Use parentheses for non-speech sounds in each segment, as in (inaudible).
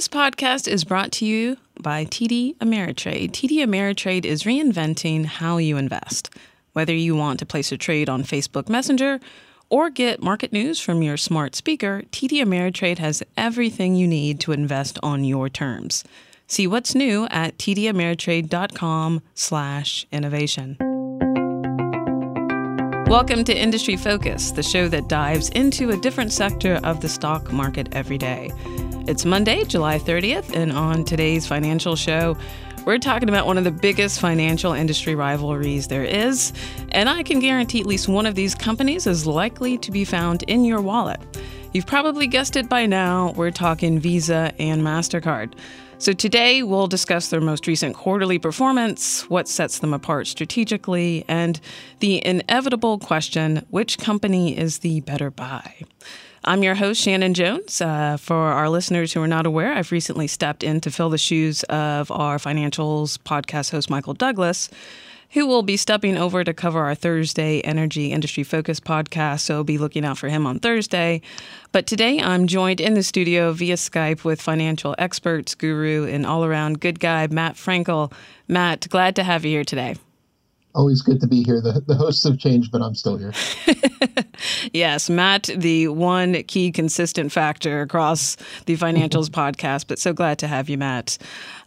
This podcast is brought to you by TD Ameritrade. TD Ameritrade is reinventing how you invest. Whether you want to place a trade on Facebook Messenger or get market news from your smart speaker, TD Ameritrade has everything you need to invest on your terms. See what's new at tdameritrade.com/innovation. Welcome to Industry Focus, the show that dives into a different sector of the stock market every day. It's Monday, July 30th, and on today's financial show, we're talking about one of the biggest financial industry rivalries there is, and I can guarantee at least one of these companies is likely to be found in your wallet. You've probably guessed it by now, we're talking Visa and MasterCard. So today we'll discuss their most recent quarterly performance, what sets them apart strategically, and the inevitable question which company is the better buy? I'm your host, Shannon Jones. Uh, for our listeners who are not aware, I've recently stepped in to fill the shoes of our financials podcast host, Michael Douglass, who will be stepping over to cover our Thursday Energy Industry Focus podcast. So be looking out for him on Thursday. But today I'm joined in the studio via Skype with financial experts, guru, and all around good guy, Matt Frankel. Matt, glad to have you here today always good to be here. The, the hosts have changed, but I'm still here. (laughs) yes, Matt, the one key consistent factor across the Financials (laughs) podcast, but so glad to have you, Matt.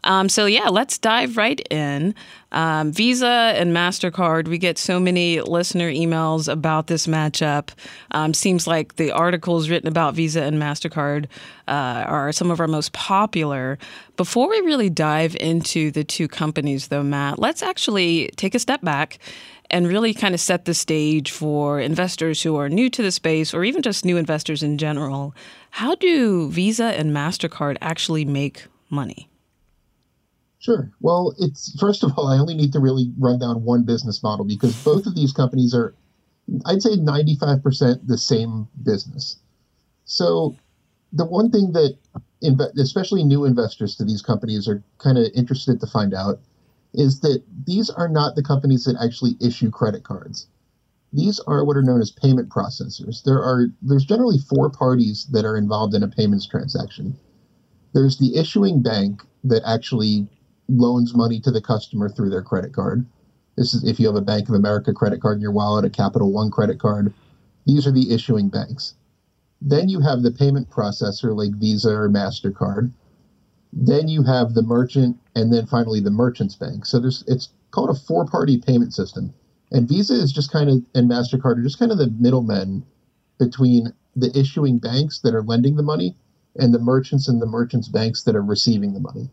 Um, so, yeah, let's dive right in. Um, Visa and MasterCard, we get so many listener emails about this matchup. Um, seems like the articles written about Visa and MasterCard uh, are some of our most popular. Before we really dive into the two companies, though, Matt, let's actually take a step back and really kind of set the stage for investors who are new to the space or even just new investors in general. How do Visa and MasterCard actually make money? Sure. Well, it's first of all, I only need to really run down one business model because both of these companies are, I'd say, 95% the same business. So, the one thing that, especially new investors to these companies, are kind of interested to find out is that these are not the companies that actually issue credit cards. These are what are known as payment processors. There are there's generally four parties that are involved in a payments transaction. There's the issuing bank that actually loans money to the customer through their credit card. This is if you have a Bank of America credit card in your wallet, a Capital One credit card. These are the issuing banks. Then you have the payment processor like Visa or MasterCard. Then you have the merchant, and then finally the merchant's bank. So there's it's called a four-party payment system. And Visa is just kind of and MasterCard are just kind of the middlemen between the issuing banks that are lending the money and the merchants and the merchants banks that are receiving the money.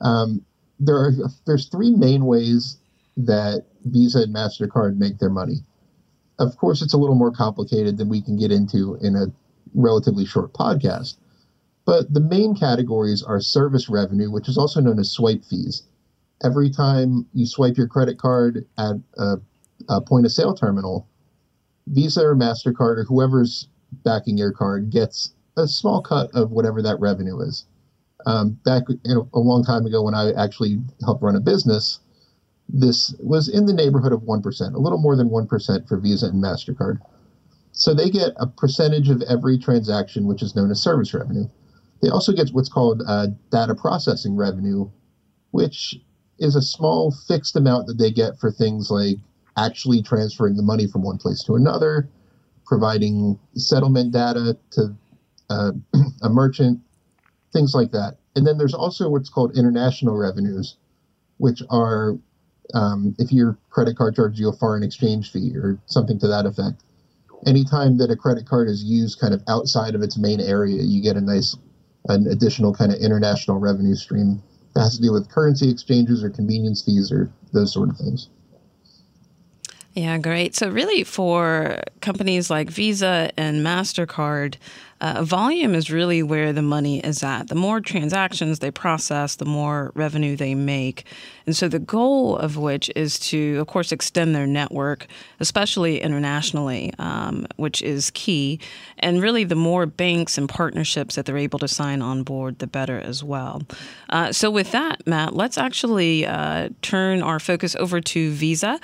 Um, there are there's three main ways that Visa and Mastercard make their money. Of course, it's a little more complicated than we can get into in a relatively short podcast. But the main categories are service revenue, which is also known as swipe fees. Every time you swipe your credit card at a, a point of sale terminal, Visa or MasterCard or whoever's backing your card gets a small cut of whatever that revenue is um, back know, a long time ago when I actually helped run a business, this was in the neighborhood of 1%, a little more than 1% for Visa and MasterCard. So they get a percentage of every transaction, which is known as service revenue. They also get what's called uh, data processing revenue, which is a small fixed amount that they get for things like actually transferring the money from one place to another, providing settlement data to uh, (clears throat) a merchant, things like that. And then there's also what's called international revenues, which are um, if your credit card charges you a foreign exchange fee or something to that effect. Anytime that a credit card is used kind of outside of its main area, you get a nice, an additional kind of international revenue stream that has to do with currency exchanges or convenience fees or those sort of things. Yeah, great. So, really, for companies like Visa and MasterCard, uh, volume is really where the money is at. The more transactions they process, the more revenue they make. And so, the goal of which is to, of course, extend their network, especially internationally, um, which is key. And really, the more banks and partnerships that they're able to sign on board, the better as well. Uh, so, with that, Matt, let's actually uh, turn our focus over to Visa.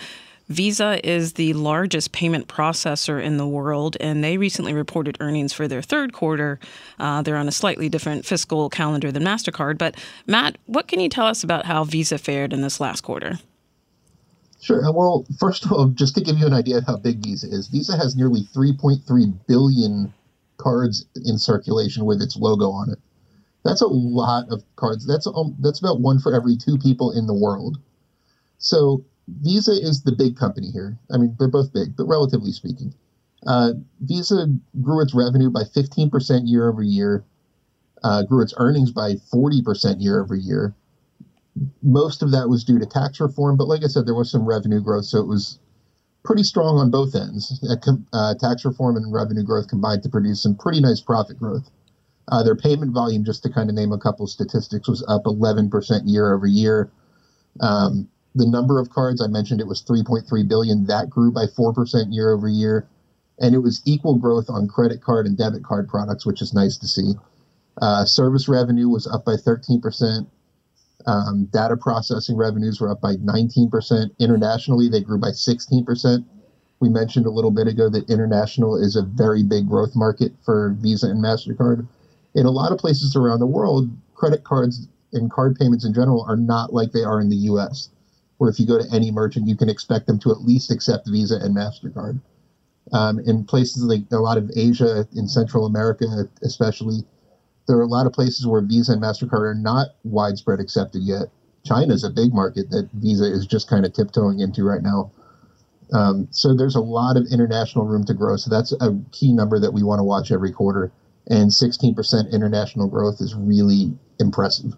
Visa is the largest payment processor in the world, and they recently reported earnings for their third quarter. Uh, they're on a slightly different fiscal calendar than MasterCard. But, Matt, what can you tell us about how Visa fared in this last quarter? Sure. Well, first of all, just to give you an idea of how big Visa is, Visa has nearly 3.3 billion cards in circulation with its logo on it. That's a lot of cards. That's um, that's about one for every two people in the world. So Visa is the big company here. I mean, they're both big, but relatively speaking, uh, Visa grew its revenue by 15% year over year, uh, grew its earnings by 40% year over year. Most of that was due to tax reform, but like I said, there was some revenue growth, so it was pretty strong on both ends. Uh, tax reform and revenue growth combined to produce some pretty nice profit growth. Uh, their payment volume, just to kind of name a couple statistics, was up 11% year over year. Um, the number of cards I mentioned it was 3.3 billion. That grew by 4% year over year, and it was equal growth on credit card and debit card products, which is nice to see. Uh, service revenue was up by 13%. Um, data processing revenues were up by 19%. Internationally, they grew by 16%. We mentioned a little bit ago that international is a very big growth market for Visa and MasterCard in a lot of places around the world, credit cards and card payments in general are not like they are in the US, where if you go to any merchant, you can expect them to at least accept Visa and MasterCard. Um, in places like a lot of Asia, in Central America especially, there are a lot of places where Visa and MasterCard are not widespread accepted yet. China is a big market that Visa is just kind of tiptoeing into right now. Um, so there's a lot of international room to grow. So that's a key number that we want to watch every quarter and 16% international growth is really impressive.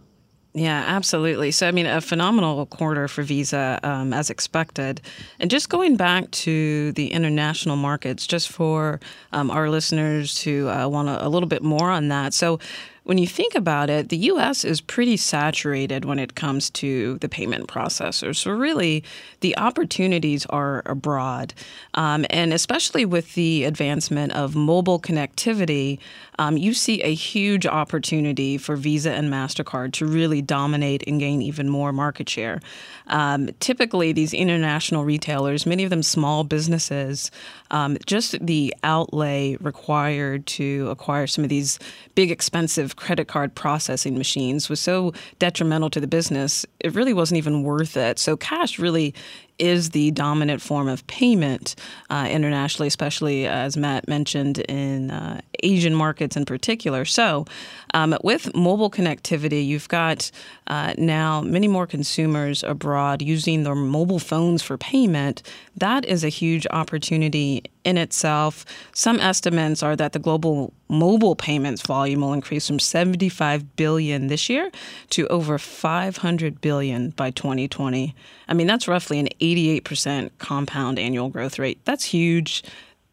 Yeah, absolutely. So, I mean, a phenomenal quarter for Visa um, as expected. And just going back to the international markets, just for um, our listeners who uh, want a, a little bit more on that. So, when you think about it, the US is pretty saturated when it comes to the payment processors. So, really, the opportunities are abroad. Um, and especially with the advancement of mobile connectivity, um, you see a huge opportunity for Visa and MasterCard to really dominate and gain even more market share. Um, typically, these international retailers, many of them small businesses, um, just the outlay required to acquire some of these big, expensive credit card processing machines was so detrimental to the business, it really wasn't even worth it. So, cash really is the dominant form of payment uh, internationally, especially as Matt mentioned in uh, Asian markets in particular. So, um, with mobile connectivity, you've got uh, now many more consumers abroad using their mobile phones for payment. That is a huge opportunity in itself. Some estimates are that the global mobile payments volume will increase from 75 billion this year to over 500 billion by 2020. I mean, that's roughly an 88% compound annual growth rate. That's huge.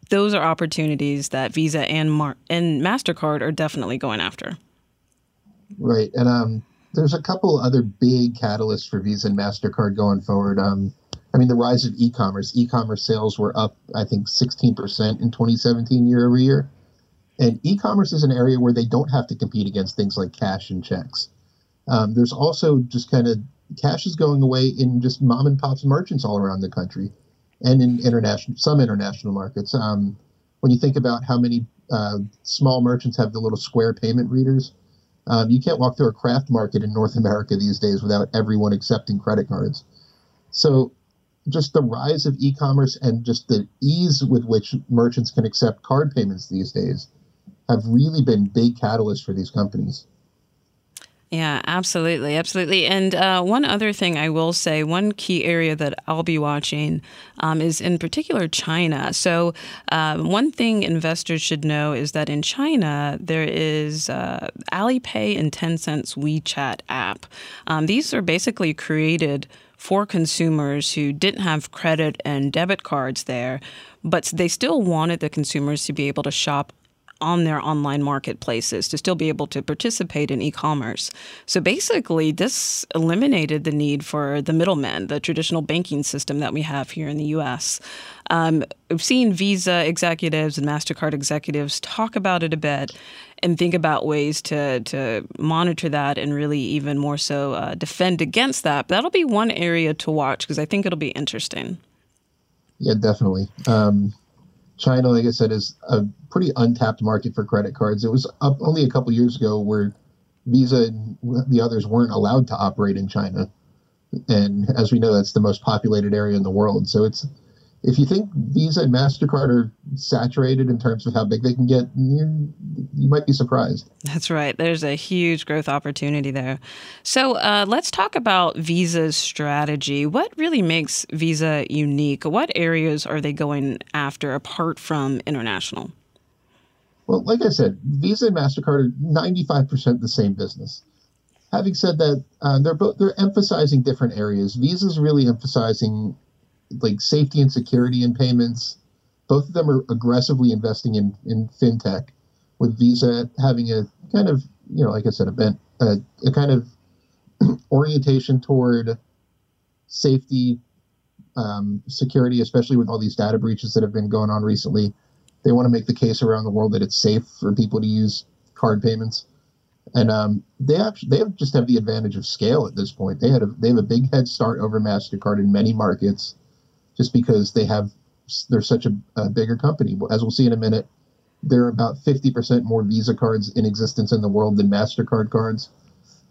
Those are opportunities that Visa and Mar- and Mastercard are definitely going after. Right, and um, there's a couple other big catalysts for Visa and Mastercard going forward. Um, I mean, the rise of e-commerce. E-commerce sales were up, I think, 16% in 2017 year over year. And e-commerce is an area where they don't have to compete against things like cash and checks. Um, there's also just kind of cash is going away in just mom and pops merchants all around the country, and in international some international markets. Um, when you think about how many uh, small merchants have the little square payment readers, um, you can't walk through a craft market in North America these days without everyone accepting credit cards. So just the rise of e-commerce and just the ease with which merchants can accept card payments these days have really been big catalysts for these companies. Yeah, absolutely, absolutely. And uh, one other thing I will say, one key area that I'll be watching um, is in particular China. So, um, one thing investors should know is that in China there is uh, Alipay and Tencent's WeChat app. Um, these are basically created for consumers who didn't have credit and debit cards there, but they still wanted the consumers to be able to shop on their online marketplaces to still be able to participate in e-commerce. So basically, this eliminated the need for the middlemen, the traditional banking system that we have here in the U.S. Um, we've seen Visa executives and Mastercard executives talk about it a bit and think about ways to to monitor that and really even more so uh, defend against that. But that'll be one area to watch because I think it'll be interesting. Yeah, definitely. Um, China, like I said, is a pretty untapped market for credit cards. It was up only a couple years ago where Visa and the others weren't allowed to operate in China. And as we know, that's the most populated area in the world. So it's if you think Visa and MasterCard are saturated in terms of how big they can get, you, you might be surprised. That's right. There's a huge growth opportunity there. So uh, let's talk about Visa's strategy. What really makes Visa unique? What areas are they going after apart from international? Well, like I said, Visa and MasterCard are 95% the same business. Having said that, uh, they're both they're emphasizing different areas. Visa's really emphasizing like safety and security in payments. Both of them are aggressively investing in in fintech, with Visa having a kind of you know like I said a bent a, a kind of (clears throat) orientation toward safety, um, security, especially with all these data breaches that have been going on recently. They want to make the case around the world that it's safe for people to use card payments, and um, they actually they have just have the advantage of scale at this point. They had a they have a big head start over Mastercard in many markets just because they have they're such a, a bigger company. As we'll see in a minute, there are about 50% more Visa cards in existence in the world than MasterCard cards.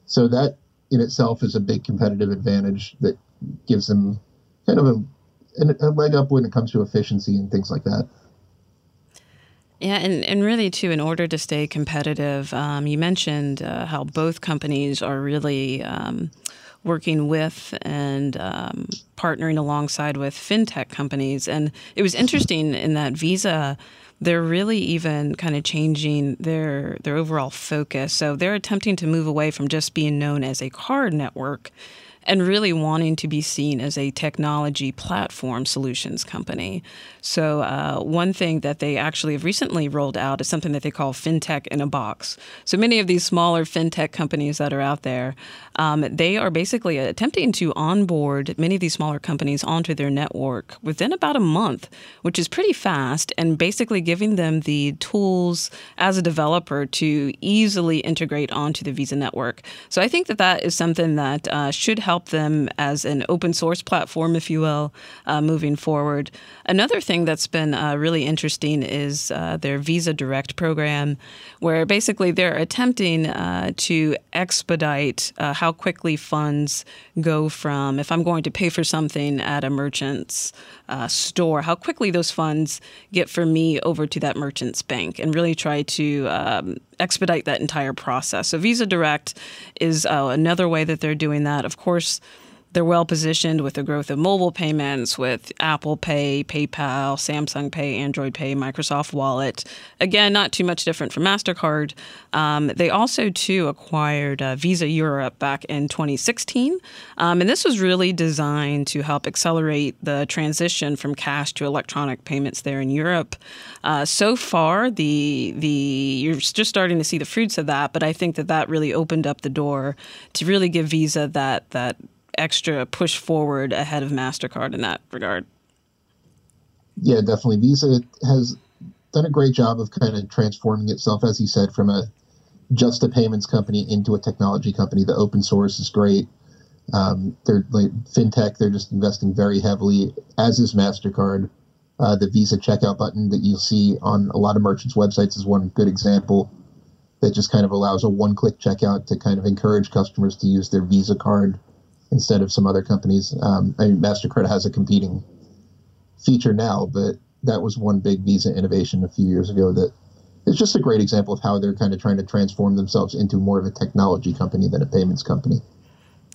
So that in itself is a big competitive advantage that gives them kind of a, a leg up when it comes to efficiency and things like that. Yeah, and, and really, too, in order to stay competitive, um, you mentioned uh, how both companies are really um, working with and um, partnering alongside with fintech companies. And it was interesting in that Visa, they're really even kind of changing their their overall focus. So they're attempting to move away from just being known as a card network and really wanting to be seen as a technology platform solutions company. So, uh, one thing that they actually have recently rolled out is something that they call FinTech in a Box. So, many of these smaller FinTech companies that are out there, um, they are basically attempting to onboard many of these smaller companies onto their network within about a month, which is pretty fast, and basically giving them the tools as a developer to easily integrate onto the Visa network. So, I think that that is something that uh, should help help them as an open source platform, if you will, uh, moving forward. Another thing that's been uh, really interesting is uh, their Visa Direct program, where basically they're attempting uh, to expedite uh, how quickly funds go from if I'm going to pay for something at a merchant's store, how quickly those funds get from me over to that merchant's bank, and really try to um, expedite that entire process. So Visa Direct is uh, another way that they're doing that. Of course, they're well positioned with the growth of mobile payments with Apple Pay, PayPal, Samsung Pay, Android Pay, Microsoft Wallet. Again, not too much different from MasterCard. Um, they also, too, acquired uh, Visa Europe back in 2016. Um, and this was really designed to help accelerate the transition from cash to electronic payments there in Europe. Uh, so far, the the you're just starting to see the fruits of that, but I think that that really opened up the door to really give Visa that that extra push forward ahead of MasterCard in that regard. Yeah, definitely. Visa has done a great job of kind of transforming itself, as you said, from a just a payments company into a technology company. The open source is great. Um, they're like fintech. They're just investing very heavily, as is Mastercard. Uh, the Visa checkout button that you'll see on a lot of merchants' websites is one good example that just kind of allows a one-click checkout to kind of encourage customers to use their Visa card instead of some other companies. Um, I mean, Mastercard has a competing feature now, but that was one big Visa innovation a few years ago that is just a great example of how they're kind of trying to transform themselves into more of a technology company than a payments company.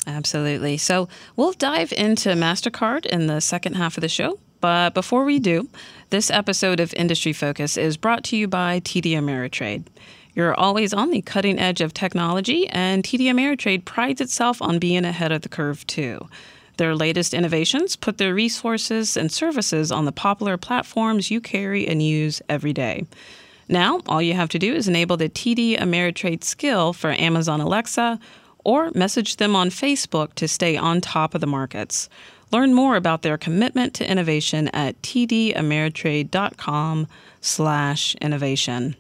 Absolutely. So we'll dive into MasterCard in the second half of the show. But before we do, this episode of Industry Focus is brought to you by TD Ameritrade. You're always on the cutting edge of technology, and TD Ameritrade prides itself on being ahead of the curve, too. Their latest innovations put their resources and services on the popular platforms you carry and use every day. Now, all you have to do is enable the TD Ameritrade skill for Amazon Alexa or message them on Facebook to stay on top of the markets. Learn more about their commitment to innovation at tdameritrade.com slash innovation.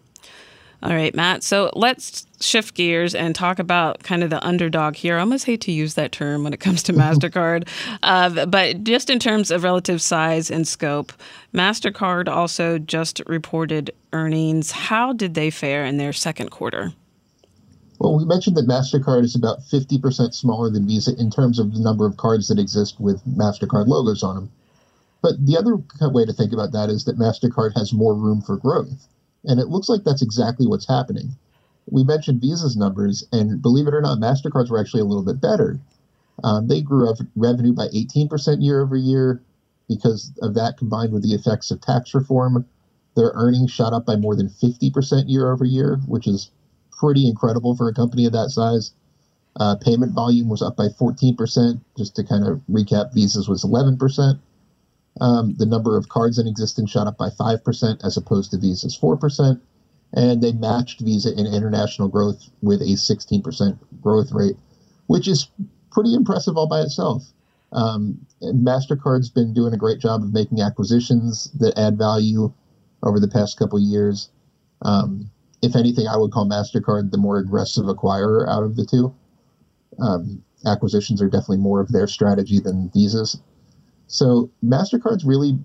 All right, Matt. So let's shift gears and talk about kind of the underdog here. I almost hate to use that term when it comes to (laughs) MasterCard, uh, but just in terms of relative size and scope, MasterCard also just reported earnings. How did they fare in their second quarter? Well, we mentioned that MasterCard is about 50% smaller than Visa in terms of the number of cards that exist with MasterCard logos on them. But the other way to think about that is that MasterCard has more room for growth. And it looks like that's exactly what's happening. We mentioned Visa's numbers, and believe it or not, MasterCards were actually a little bit better. Um, they grew up revenue by 18% year over year. Because of that, combined with the effects of tax reform, their earnings shot up by more than 50% year over year, which is pretty incredible for a company of that size. Uh, payment volume was up by 14%. Just to kind of recap, Visa's was 11%. Um, the number of cards in existence shot up by 5% as opposed to Visa's 4%. And they matched Visa in international growth with a 16% growth rate, which is pretty impressive all by itself. Um, MasterCard's been doing a great job of making acquisitions that add value over the past couple years. Um, if anything, I would call MasterCard the more aggressive acquirer out of the two. Um, acquisitions are definitely more of their strategy than Visa's. So MasterCard's really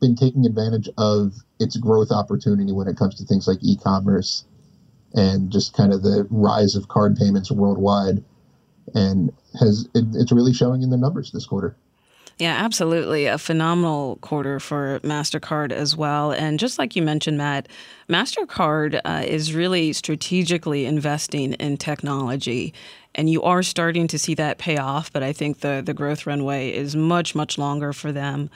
been taking advantage of its growth opportunity when it comes to things like e commerce and just kind of the rise of card payments worldwide. And has it, it's really showing in the numbers this quarter. Yeah, absolutely. A phenomenal quarter for MasterCard as well. And just like you mentioned, Matt, MasterCard uh, is really strategically investing in technology. And you are starting to see that pay off, but I think the, the growth runway is much, much longer for them.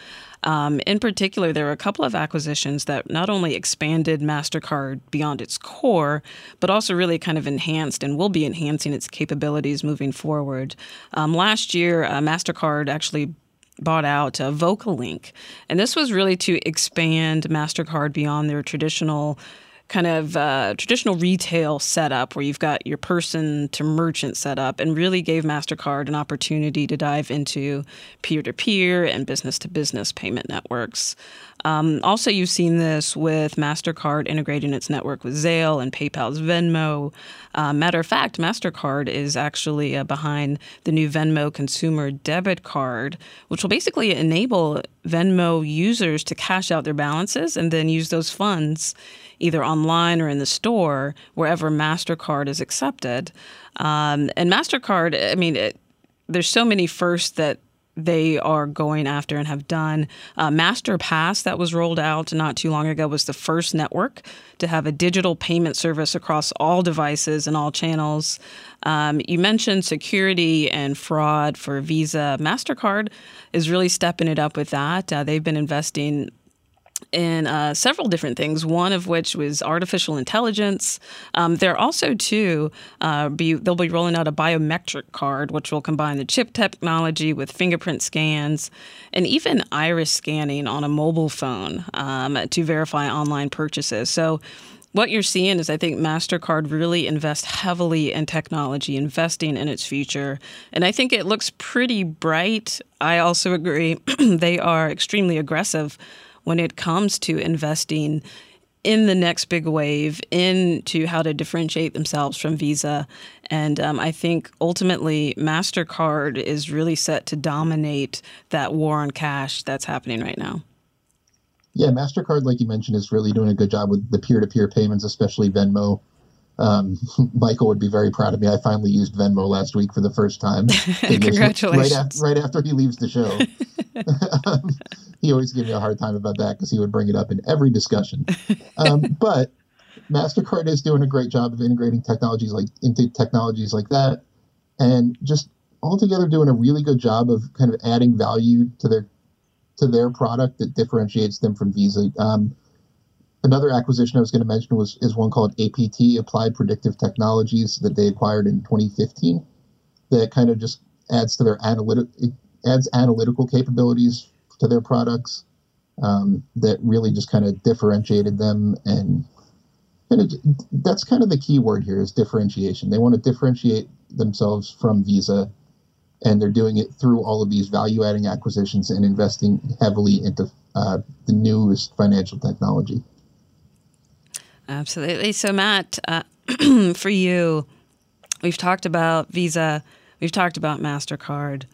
Um, in particular, there are a couple of acquisitions that not only expanded MasterCard beyond its core, but also really kind of enhanced and will be enhancing its capabilities moving forward. Um, last year, uh, MasterCard actually bought out uh, VocaLink. And this was really to expand MasterCard beyond their traditional kind of uh, traditional retail setup where you've got your person to merchant setup and really gave MasterCard an opportunity to dive into peer to peer and business to business payment networks. Um, also, you've seen this with MasterCard integrating its network with Zelle and PayPal's Venmo. Uh, matter of fact, MasterCard is actually uh, behind the new Venmo consumer debit card, which will basically enable Venmo users to cash out their balances and then use those funds either online or in the store wherever MasterCard is accepted. Um, and MasterCard, I mean, it, there's so many firsts that they are going after and have done. Uh, MasterPass, that was rolled out not too long ago, was the first network to have a digital payment service across all devices and all channels. Um, you mentioned security and fraud for Visa. MasterCard is really stepping it up with that. Uh, they've been investing in uh, several different things. One of which was artificial intelligence. Um, they're also too uh, be they'll be rolling out a biometric card, which will combine the chip technology with fingerprint scans and even iris scanning on a mobile phone um, to verify online purchases. So what you're seeing is I think MasterCard really invests heavily in technology, investing in its future. And I think it looks pretty bright. I also agree (clears throat) they are extremely aggressive when it comes to investing in the next big wave into how to differentiate themselves from Visa. And um, I think ultimately MasterCard is really set to dominate that war on cash that's happening right now. Yeah, MasterCard, like you mentioned, is really doing a good job with the peer to peer payments, especially Venmo. Um, (laughs) Michael would be very proud of me. I finally used Venmo last week for the first time. (laughs) Congratulations! Right after, right after he leaves the show, um, (laughs) he always gives me a hard time about that because he would bring it up in every discussion. Um, but Mastercard is doing a great job of integrating technologies like into technologies like that, and just altogether doing a really good job of kind of adding value to their to their product that differentiates them from Visa. Um, Another acquisition I was going to mention was is one called APT, Applied Predictive Technologies, that they acquired in 2015. That kind of just adds to their analytic adds analytical capabilities to their products. Um, that really just kind of differentiated them, and that's kind of the key word here is differentiation. They want to differentiate themselves from Visa, and they're doing it through all of these value adding acquisitions and investing heavily into uh, the newest financial technology. Absolutely. So, Matt, uh, (clears throat) for you, we've talked about Visa, we've talked about MasterCard.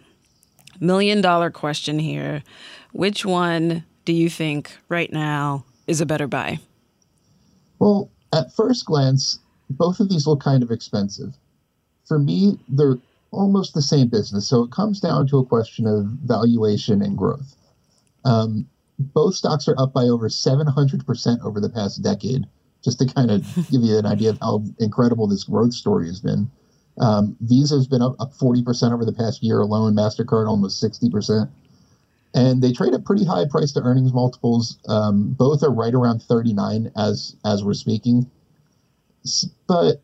Million dollar question here. Which one do you think right now is a better buy? Well, at first glance, both of these look kind of expensive. For me, they're almost the same business. So it comes down to a question of valuation and growth. Um, both stocks are up by over 700% over the past decade, just to kind of give you an idea of how incredible this growth story has been. Um, Visa has been up, up 40% over the past year alone, MasterCard almost 60%. And they trade at pretty high price to earnings multiples. Um, both are right around 39 as as we're speaking. But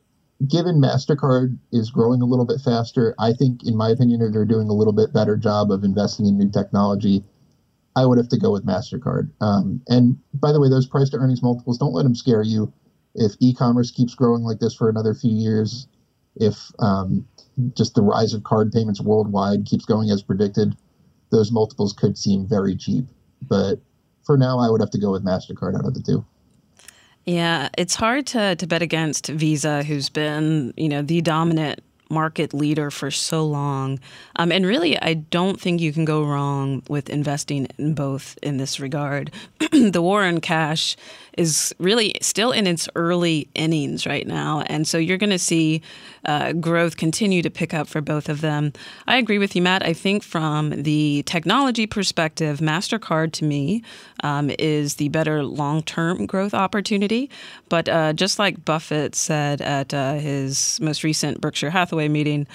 given MasterCard is growing a little bit faster, I think, in my opinion, they're doing a little bit better job of investing in new technology. I would have to go with MasterCard. Um, and by the way, those price to earnings multiples, don't let them scare you. If e commerce keeps growing like this for another few years, if um, just the rise of card payments worldwide keeps going as predicted, those multiples could seem very cheap. But for now, I would have to go with MasterCard out of the two. Yeah, it's hard to, to bet against Visa, who's been, you know, the dominant market leader for so long. Um, and really, I don't think you can go wrong with investing in both in this regard. (clears throat) the war on cash is really still in its early innings right now. And so you're going to see uh, growth continue to pick up for both of them. I agree with you, Matt. I think from the technology perspective, MasterCard to me um, is the better long term growth opportunity. But uh, just like Buffett said at uh, his most recent Berkshire Hathaway meeting,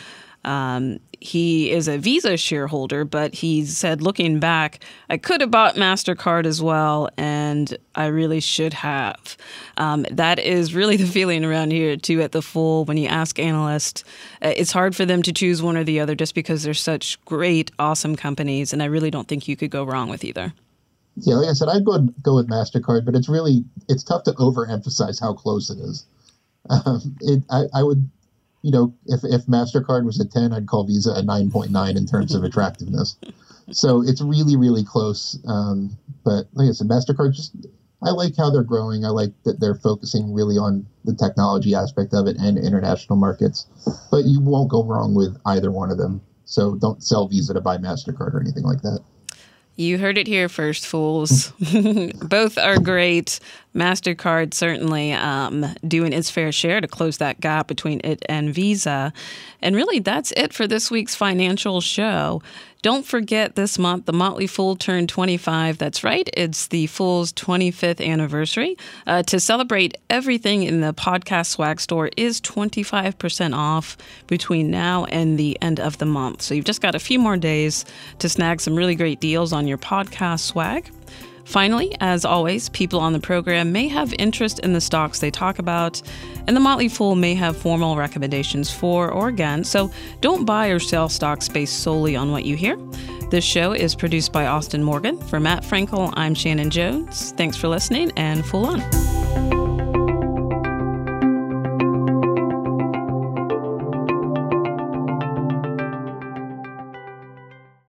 um, he is a Visa shareholder, but he said, looking back, I could have bought MasterCard as well, and I really should have. Um, that is really (laughs) the feeling around here, too, at the Fool. When you ask analysts, uh, it's hard for them to choose one or the other just because they're such great, awesome companies, and I really don't think you could go wrong with either. Yeah, like I said, I'd go go with Mastercard, but it's really it's tough to overemphasize how close it is. (laughs) Um, it, I, I would you know, if, if MasterCard was a 10, I'd call Visa a 9.9 in terms of (laughs) attractiveness. So it's really, really close. Um, but like I said, MasterCard just, I like how they're growing. I like that they're focusing really on the technology aspect of it and international markets. But you won't go wrong with either one of them. So don't sell Visa to buy MasterCard or anything like that. You heard it here first, fools. (laughs) (laughs) Both are great. MasterCard certainly um, doing its fair share to close that gap between it and Visa. And really, that's it for this week's financial show. Don't forget this month, the Motley Fool turned 25. That's right, it's the Fool's 25th anniversary. Uh, to celebrate, everything in the podcast swag store is 25% off between now and the end of the month. So you've just got a few more days to snag some really great deals on your podcast swag. Finally, as always, people on the program may have interest in the stocks they talk about, and the Motley Fool may have formal recommendations for or against, so don't buy or sell stocks based solely on what you hear. This show is produced by Austin Morgan. For Matt Frankel, I'm Shannon Jones. Thanks for listening, and Fool on.